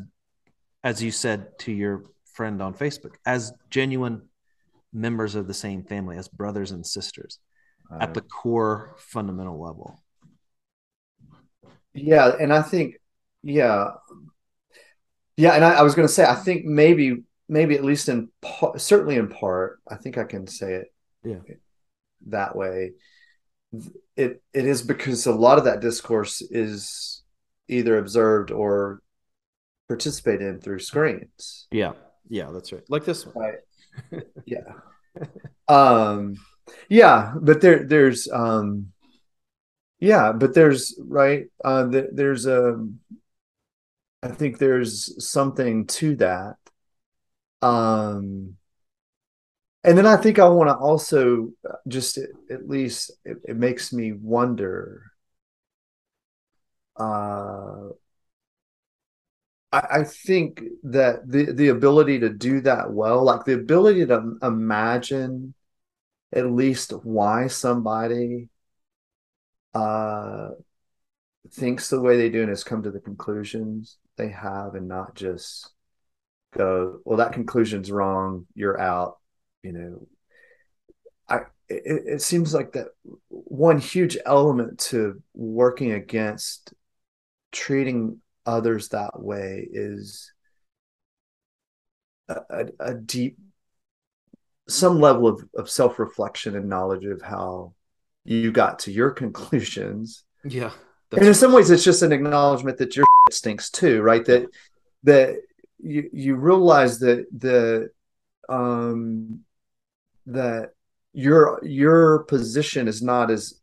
as you said to your friend on Facebook as genuine members of the same family as brothers and sisters at the core fundamental level yeah and i think yeah yeah and i, I was going to say i think maybe maybe at least in part certainly in part i think i can say it yeah that way it it is because a lot of that discourse is either observed or participated in through screens. Yeah, yeah, that's right. Like this one. Right. <laughs> yeah. um yeah, but there there's um yeah, but there's right uh there's a I think there's something to that. Um and then I think I want to also uh, just at least it, it makes me wonder. Uh, I, I think that the the ability to do that well, like the ability to imagine at least why somebody uh, thinks the way they do and has come to the conclusions they have, and not just go, well, that conclusion's wrong, you're out you know. I it, it seems like that one huge element to working against treating others that way is a, a, deep some level of, of self-reflection and knowledge of how you got to your conclusions yeah and in some ways it's just an acknowledgement that your stinks too right that that you you realize that the um that your your position is not as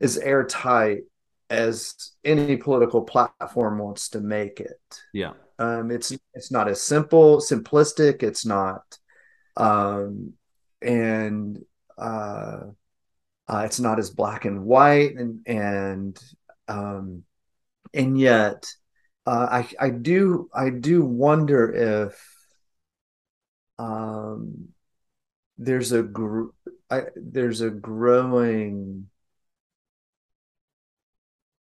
as airtight as any political platform wants to make it. Yeah. Um, it's it's not as simple, simplistic. It's not, um, and uh, uh, it's not as black and white, and and um, and yet, uh, I I do I do wonder if um there's a gr- I, there's a growing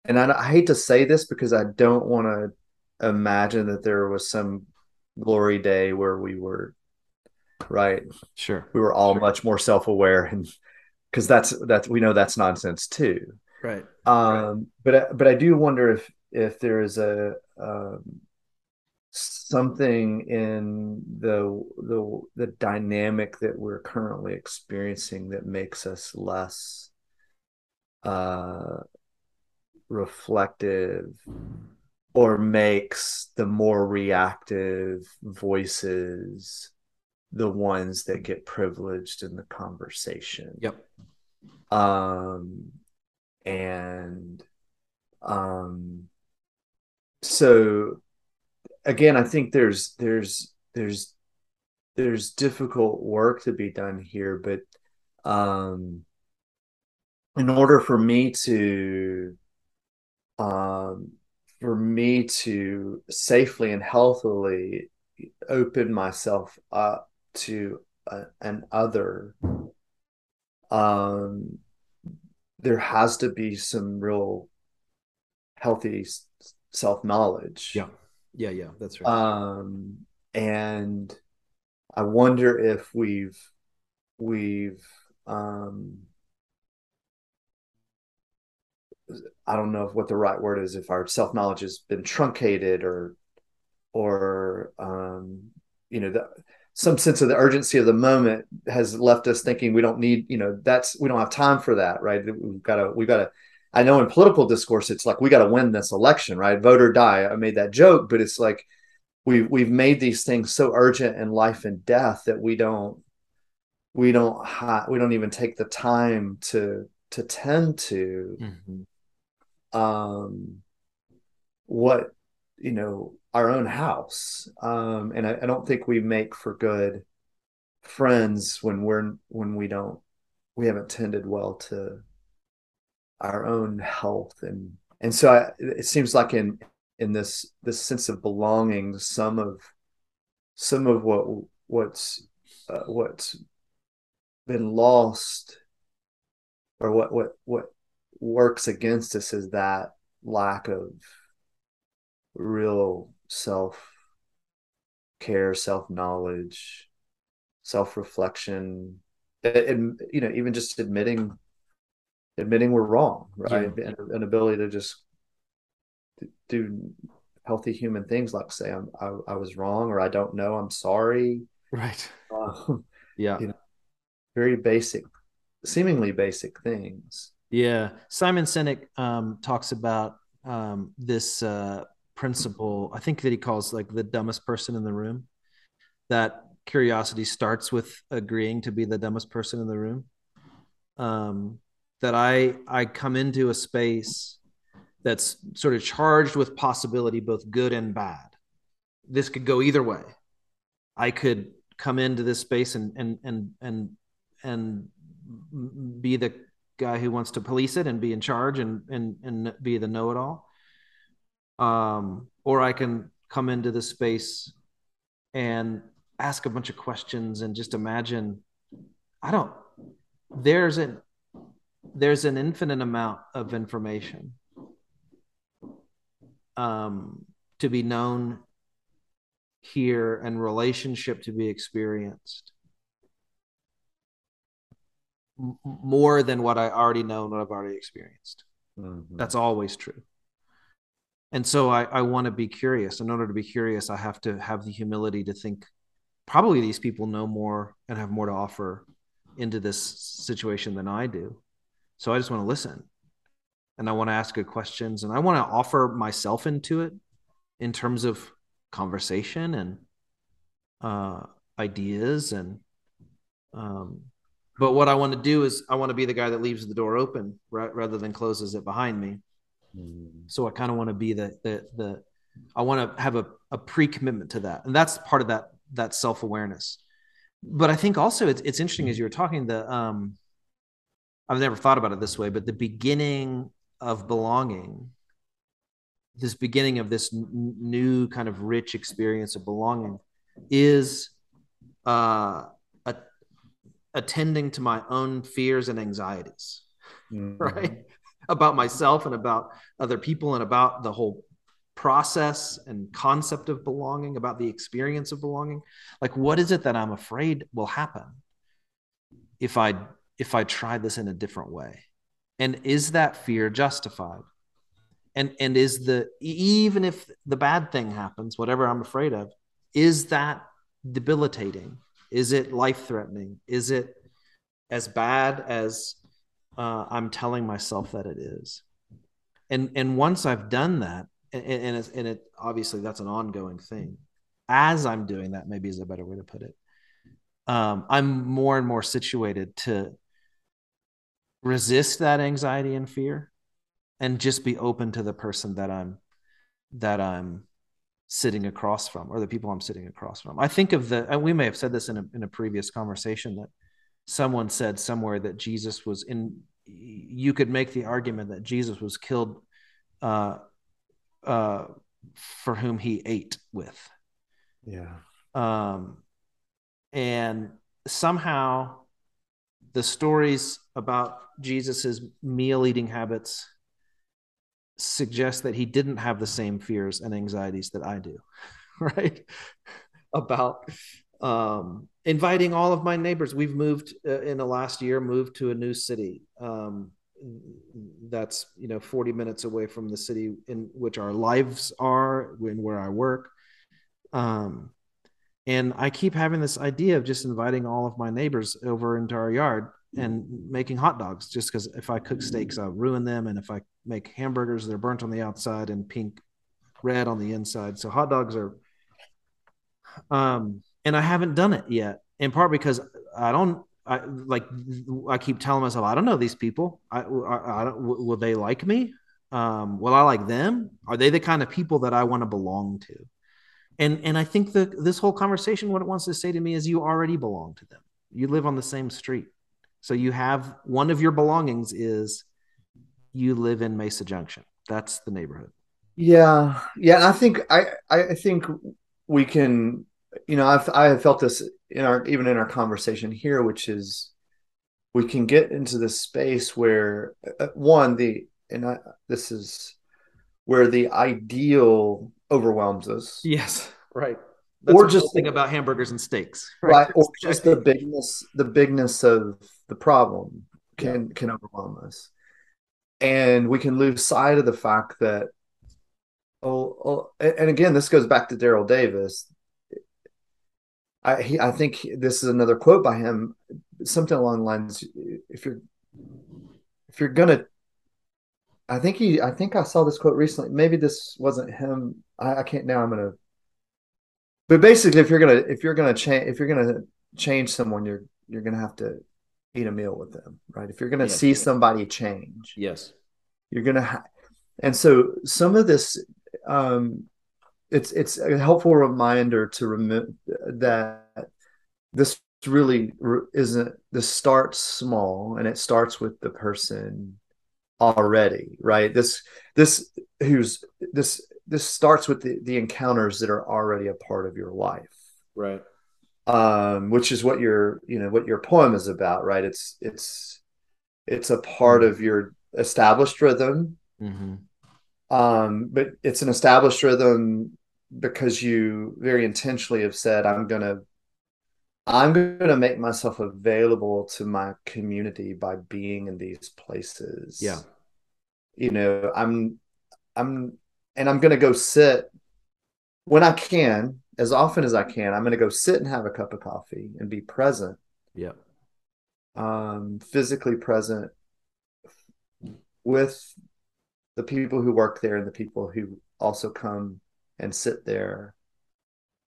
and I, I hate to say this because I don't want to imagine that there was some glory day where we were right sure we were all sure. much more self-aware and because that's that's we know that's nonsense too right um right. but but i do wonder if if there is a um something in the the the dynamic that we're currently experiencing that makes us less uh reflective or makes the more reactive voices the ones that get privileged in the conversation. Yep. Um and um so again, I think there's there's there's there's difficult work to be done here, but um, in order for me to um, for me to safely and healthily open myself up to a, an other. Um, there has to be some real healthy self knowledge yeah. Yeah, yeah, that's right. Um, and I wonder if we've we've um, I don't know what the right word is if our self knowledge has been truncated or or um, you know the, some sense of the urgency of the moment has left us thinking we don't need you know that's we don't have time for that right we've got to we've got to I know in political discourse, it's like we got to win this election, right? Vote or die. I made that joke, but it's like we've we've made these things so urgent in life and death that we don't we don't ha- we don't even take the time to to tend to mm-hmm. um what you know our own house. Um, and I, I don't think we make for good friends when we're when we don't we haven't tended well to our own health and and so I, it seems like in in this this sense of belonging some of some of what what's uh, what's been lost or what what what works against us is that lack of real self care self knowledge self reflection and you know even just admitting admitting we're wrong right? Yeah. and an ability to just do healthy human things like say I'm, I, I was wrong or I don't know I'm sorry. Right. Uh, yeah. you know, very basic seemingly basic things. Yeah. Simon Sinek um, talks about um, this uh, principle I think that he calls like the dumbest person in the room. That curiosity starts with agreeing to be the dumbest person in the room. Um, that i i come into a space that's sort of charged with possibility both good and bad. This could go either way. I could come into this space and and and and and be the guy who wants to police it and be in charge and and and be the know-it-all um, or i can come into this space and ask a bunch of questions and just imagine i don't there's an there's an infinite amount of information um, to be known here and relationship to be experienced more than what I already know and what I've already experienced. Mm-hmm. That's always true. And so I, I want to be curious. In order to be curious, I have to have the humility to think probably these people know more and have more to offer into this situation than I do. So I just want to listen and I want to ask good questions and I want to offer myself into it in terms of conversation and uh, ideas and um, but what I want to do is I want to be the guy that leaves the door open right, rather than closes it behind me. Mm. So I kind of want to be the the the I want to have a, a pre-commitment to that. And that's part of that that self-awareness. But I think also it's it's interesting as you were talking the um I've never thought about it this way, but the beginning of belonging, this beginning of this n- new kind of rich experience of belonging, is uh, a, attending to my own fears and anxieties, mm-hmm. <laughs> right? About myself and about other people and about the whole process and concept of belonging, about the experience of belonging. Like, what is it that I'm afraid will happen if I if I try this in a different way? And is that fear justified? And and is the even if the bad thing happens, whatever I'm afraid of, is that debilitating? Is it life threatening? Is it as bad as uh, I'm telling myself that it is? And and once I've done that, and, and, and it obviously that's an ongoing thing. As I'm doing that, maybe is a better way to put it. Um, I'm more and more situated to resist that anxiety and fear and just be open to the person that I'm that I'm sitting across from or the people I'm sitting across from. I think of the and we may have said this in a in a previous conversation that someone said somewhere that Jesus was in you could make the argument that Jesus was killed uh uh for whom he ate with. Yeah. Um and somehow the stories about Jesus's meal eating habits suggest that he didn't have the same fears and anxieties that I do, <laughs> right? about um, inviting all of my neighbors. We've moved uh, in the last year, moved to a new city. Um, that's you know 40 minutes away from the city in which our lives are, in where I work. Um, and I keep having this idea of just inviting all of my neighbors over into our yard and making hot dogs just because if I cook steaks, I'll ruin them. And if I make hamburgers, they're burnt on the outside and pink red on the inside. So hot dogs are, um, and I haven't done it yet in part because I don't, I like, I keep telling myself, I don't know these people. I, I, I don't, will they like me? Um, will I like them? Are they the kind of people that I want to belong to? and and I think the this whole conversation, what it wants to say to me is, you already belong to them. You live on the same street, so you have one of your belongings is you live in Mesa Junction. That's the neighborhood. Yeah, yeah. I think I I think we can. You know, I've I have felt this in our even in our conversation here, which is we can get into this space where uh, one the and I, this is where the ideal overwhelms us. Yes, right. That's or just think about hamburgers and steaks, right? right or just the bigness, the bigness of the problem can yeah. can overwhelm us, and we can lose sight of the fact that oh, oh and again, this goes back to Daryl Davis. I he, I think this is another quote by him, something along the lines: if you're if you're gonna I think he. I think I saw this quote recently. Maybe this wasn't him. I, I can't now. I'm gonna. But basically, if you're gonna if you're gonna change if you're gonna change someone, you're you're gonna have to eat a meal with them, right? If you're gonna yes, see yes. somebody change, yes, you're gonna. Ha- and so some of this, um, it's it's a helpful reminder to remember that this really isn't. This starts small, and it starts with the person already right this this who's this this starts with the, the encounters that are already a part of your life right um which is what your you know what your poem is about right it's it's it's a part of your established rhythm mm-hmm. um but it's an established rhythm because you very intentionally have said i'm gonna I'm going to make myself available to my community by being in these places. Yeah. You know, I'm, I'm, and I'm going to go sit when I can, as often as I can. I'm going to go sit and have a cup of coffee and be present. Yeah. Um, physically present with the people who work there and the people who also come and sit there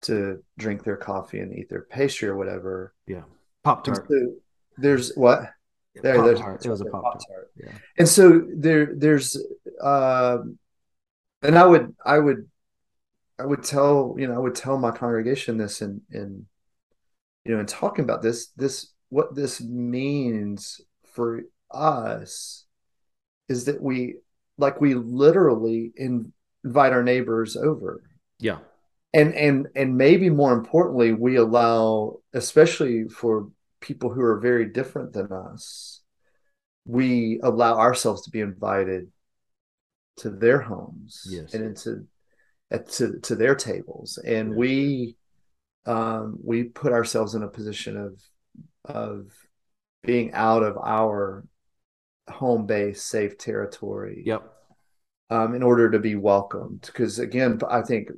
to drink their coffee and eat their pastry or whatever. Yeah. Pop tart. So there's what? Yeah, there, there's it was a pop tart. Yeah. And so there, there's, uh, and I would, I would, I would tell, you know, I would tell my congregation this and, and, you know, in talking about this, this, what this means for us is that we, like, we literally invite our neighbors over. Yeah. And and and maybe more importantly we allow especially for people who are very different than us we allow ourselves to be invited to their homes yes. and into to to their tables. And we um we put ourselves in a position of of being out of our home base safe territory. Yep um in order to be welcomed because again i think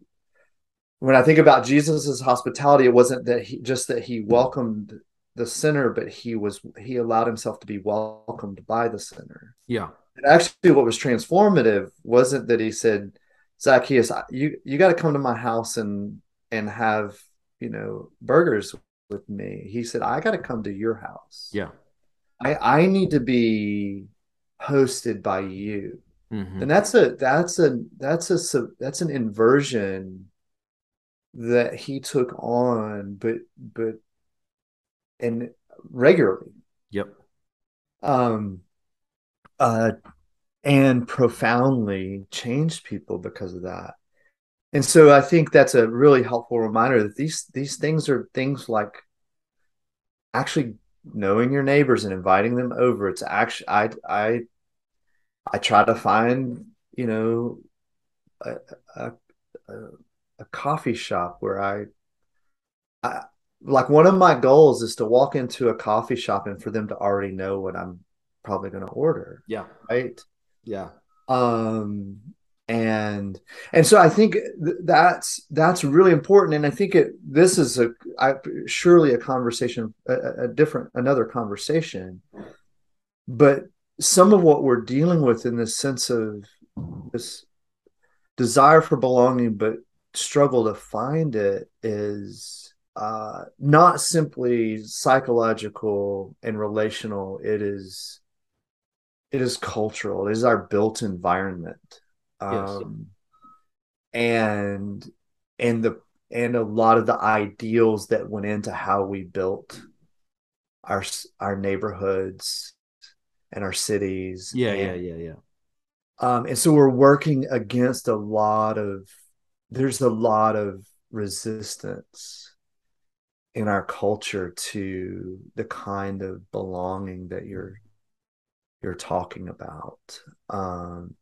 when I think about Jesus's hospitality, it wasn't that he just that he welcomed the sinner, but he was he allowed himself to be welcomed by the sinner. Yeah. And actually, what was transformative wasn't that he said, Zacchaeus, you you got to come to my house and and have you know burgers with me. He said, I got to come to your house. Yeah. I I need to be hosted by you. Mm-hmm. And that's a that's a that's a that's an inversion that he took on, but but and regularly. Yep. Um uh and profoundly changed people because of that. And so I think that's a really helpful reminder that these these things are things like actually knowing your neighbors and inviting them over. It's actually I I I try to find, you know, a, a, a coffee shop where I, I like one of my goals is to walk into a coffee shop and for them to already know what I'm probably going to order. Yeah. Right. Yeah. Um, and and so I think th- that's that's really important, and I think it this is a I, surely a conversation, a, a different another conversation, but some of what we're dealing with in this sense of this desire for belonging, but struggle to find it is uh, not simply psychological and relational. It is it is cultural. It is our built environment, um, yes. and and the and a lot of the ideals that went into how we built our our neighborhoods and our cities. Yeah, and, yeah, yeah, yeah. Um, and so we're working against a lot of there's a lot of resistance in our culture to the kind of belonging that you're you're talking about. Um,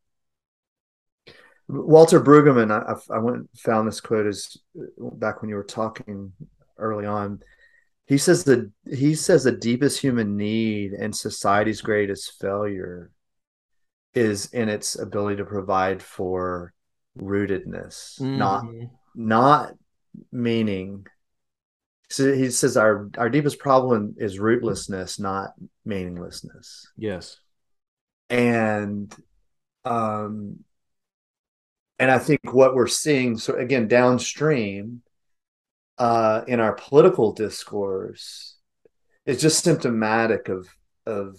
Walter Brueggemann, I, I went found this quote as back when you were talking early on. He says the he says the deepest human need and society's greatest failure is in its ability to provide for rootedness, mm-hmm. not not meaning. So he says our our deepest problem is rootlessness, not meaninglessness. Yes, and um, and I think what we're seeing, so again, downstream, uh, in our political discourse, is just symptomatic of of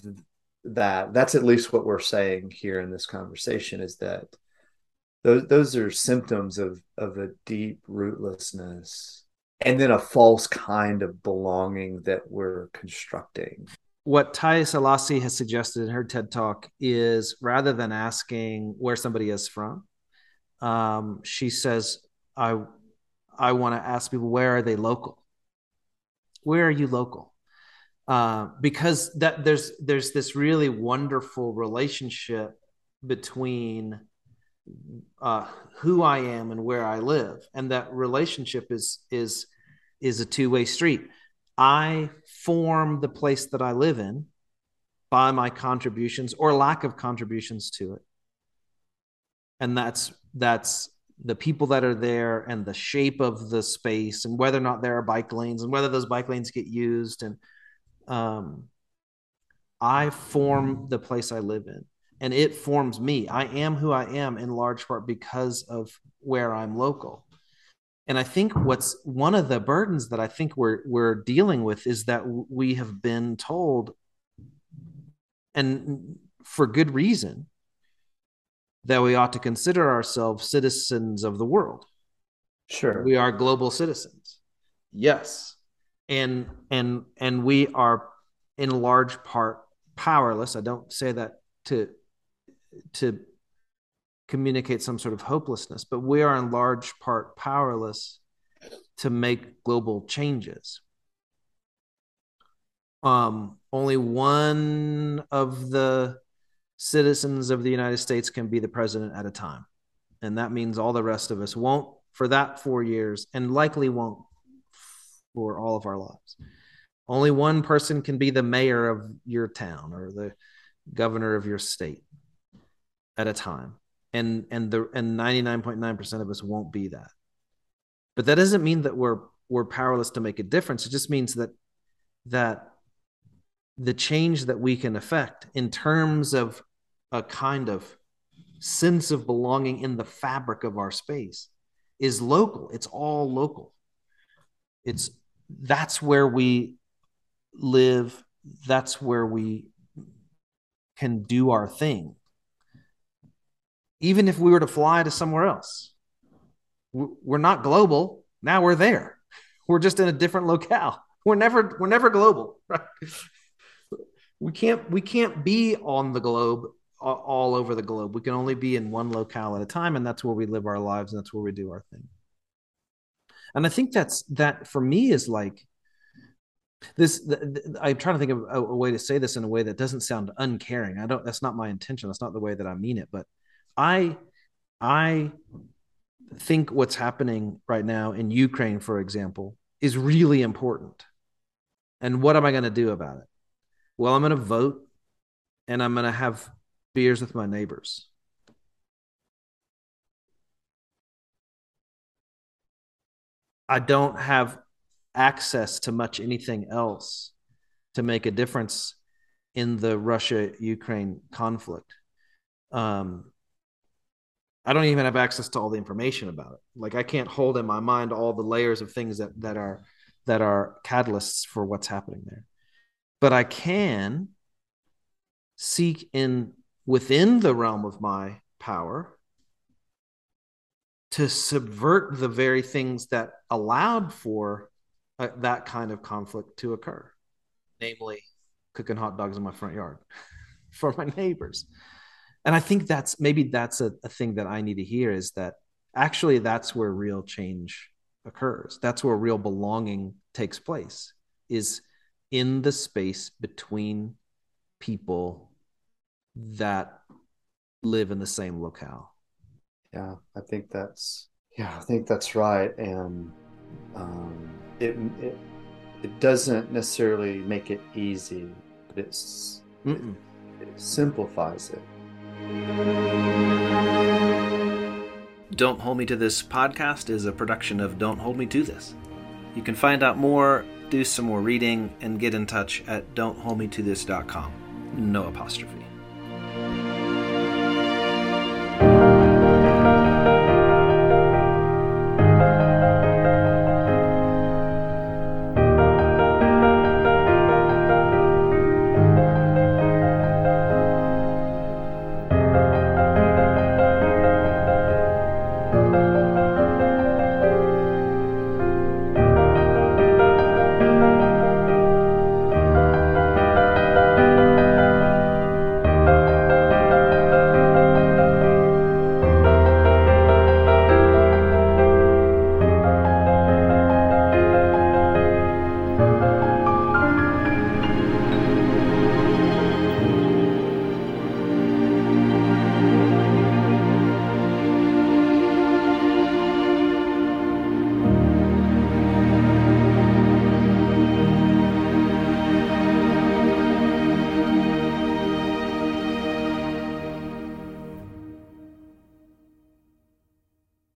that. That's at least what we're saying here in this conversation is that those those are symptoms of of a deep rootlessness and then a false kind of belonging that we're constructing. What Taiye Selasi has suggested in her TED talk is rather than asking where somebody is from, um, she says, I, I want to ask people, where are they local? Where are you local? uh, because that there's there's this really wonderful relationship between uh, who I am and where I live, and that relationship is is is a two way street. I form the place that I live in by my contributions or lack of contributions to it, and that's that's the people that are there and the shape of the space and whether or not there are bike lanes and whether those bike lanes get used and um, I form the place I live in and it forms me. I am who I am in large part because of where I'm local. And I think what's one of the burdens that I think we're we're dealing with is that we have been told and for good reason that we ought to consider ourselves citizens of the world. Sure. We are global citizens. Yes and and and we are in large part powerless i don't say that to to communicate some sort of hopelessness but we are in large part powerless to make global changes um, only one of the citizens of the united states can be the president at a time and that means all the rest of us won't for that four years and likely won't for all of our lives. Only one person can be the mayor of your town or the governor of your state at a time. And and the and 99.9% of us won't be that. But that doesn't mean that we're we're powerless to make a difference. It just means that that the change that we can affect in terms of a kind of sense of belonging in the fabric of our space is local. It's all local. It's that's where we live. That's where we can do our thing. Even if we were to fly to somewhere else we're not global. Now we're there. <laughs> We're just in a different locale. <laughs> We're never we're never global <laughs> we can't we can't be on the globe all over the globe. We can only be in one locale at a time and that's where we live our lives and that's where we do our thing. And i think that's that for me is like this i'm trying to think of a, a, way to say this in a way that doesn't sound uncaring. I don't that's not my intention. That's not the way that i mean it. But i i think what's happening right now in ukraine for example is really important. And what am i going to do about it? Well i'm going to vote and i'm going to have beers with my neighbors I don't have access to much anything else to make a difference in the Russia Ukraine conflict. Um, I don't even have access to all the information about it. Like I can't hold in my mind all the layers of things that that are that are catalysts for what's happening there. But I can seek in within the realm of my power to subvert the very things that allowed for uh, that kind of conflict to occur, namely cooking hot dogs in my front yard <laughs> for my neighbors. And I think that's maybe that's a, a thing that I need to hear is that actually that's where real change occurs. That's where real belonging takes place is in the space between people that live in the same locale. Yeah, I think that's yeah, I think that's right, and um, it it it doesn't necessarily make it easy, but it's it, it simplifies it. Don't Hold Me to This podcast is a production of Don't Hold Me to This. You can find out more, do some more reading, and get in touch at dontholdmetothis.com. No apostrophe.